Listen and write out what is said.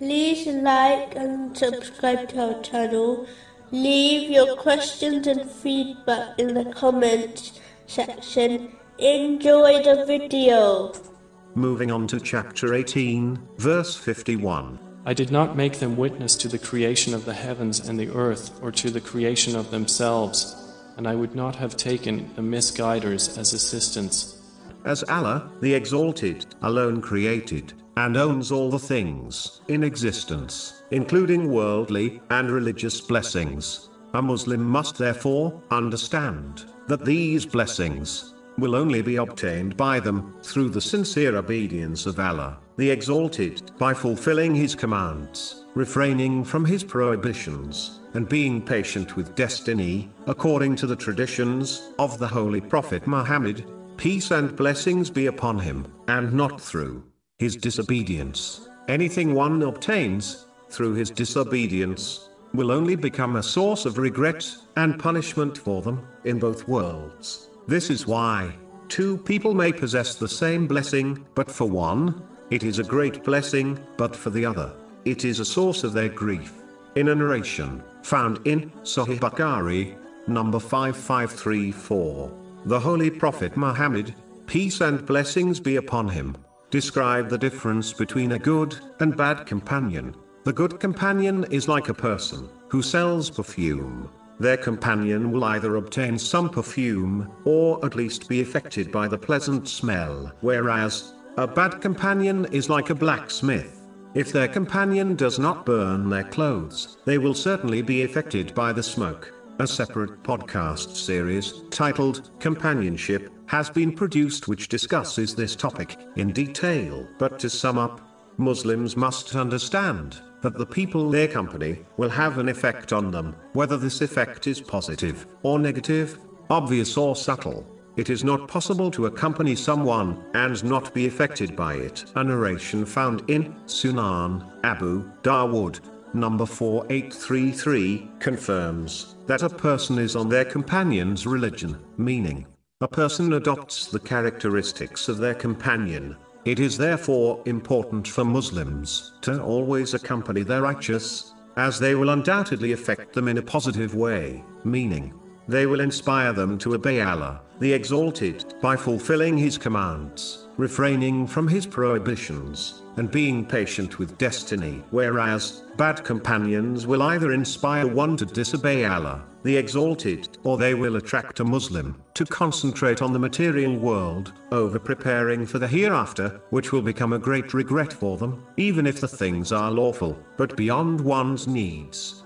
like and subscribe to our channel. Leave your questions and feedback in the comments section. Enjoy the video. Moving on to chapter 18, verse 51. I did not make them witness to the creation of the heavens and the earth, or to the creation of themselves, and I would not have taken the misguiders as assistants. As Allah, the Exalted, alone created, and owns all the things in existence, including worldly and religious blessings, a Muslim must therefore understand that these blessings will only be obtained by them through the sincere obedience of Allah, the Exalted, by fulfilling His commands, refraining from His prohibitions, and being patient with destiny, according to the traditions of the Holy Prophet Muhammad, peace and blessings be upon him, and not through his disobedience. Anything one obtains through his disobedience will only become a source of regret and punishment for them in both worlds. This is why two people may possess the same blessing, but for one, it is a great blessing, but for the other, it is a source of their grief. In a narration found in Sahih Bukhari, number 5534, the Holy Prophet Muhammad, peace and blessings be upon him, described the difference between a good and bad companion. The good companion is like a person who sells perfume their companion will either obtain some perfume, or at least be affected by the pleasant smell. Whereas, a bad companion is like a blacksmith. If their companion does not burn their clothes, they will certainly be affected by the smoke. A separate podcast series, titled Companionship, has been produced which discusses this topic in detail. But to sum up, Muslims must understand that the people they accompany will have an effect on them, whether this effect is positive or negative, obvious or subtle. It is not possible to accompany someone and not be affected by it. A narration found in Sunan Abu Dawood, number 4833, confirms that a person is on their companion's religion, meaning, a person adopts the characteristics of their companion. It is therefore important for Muslims to always accompany their righteous, as they will undoubtedly affect them in a positive way, meaning, they will inspire them to obey Allah, the Exalted, by fulfilling His commands, refraining from His prohibitions, and being patient with destiny. Whereas, bad companions will either inspire one to disobey Allah, the Exalted, or they will attract a Muslim to concentrate on the material world, over preparing for the hereafter, which will become a great regret for them, even if the things are lawful, but beyond one's needs.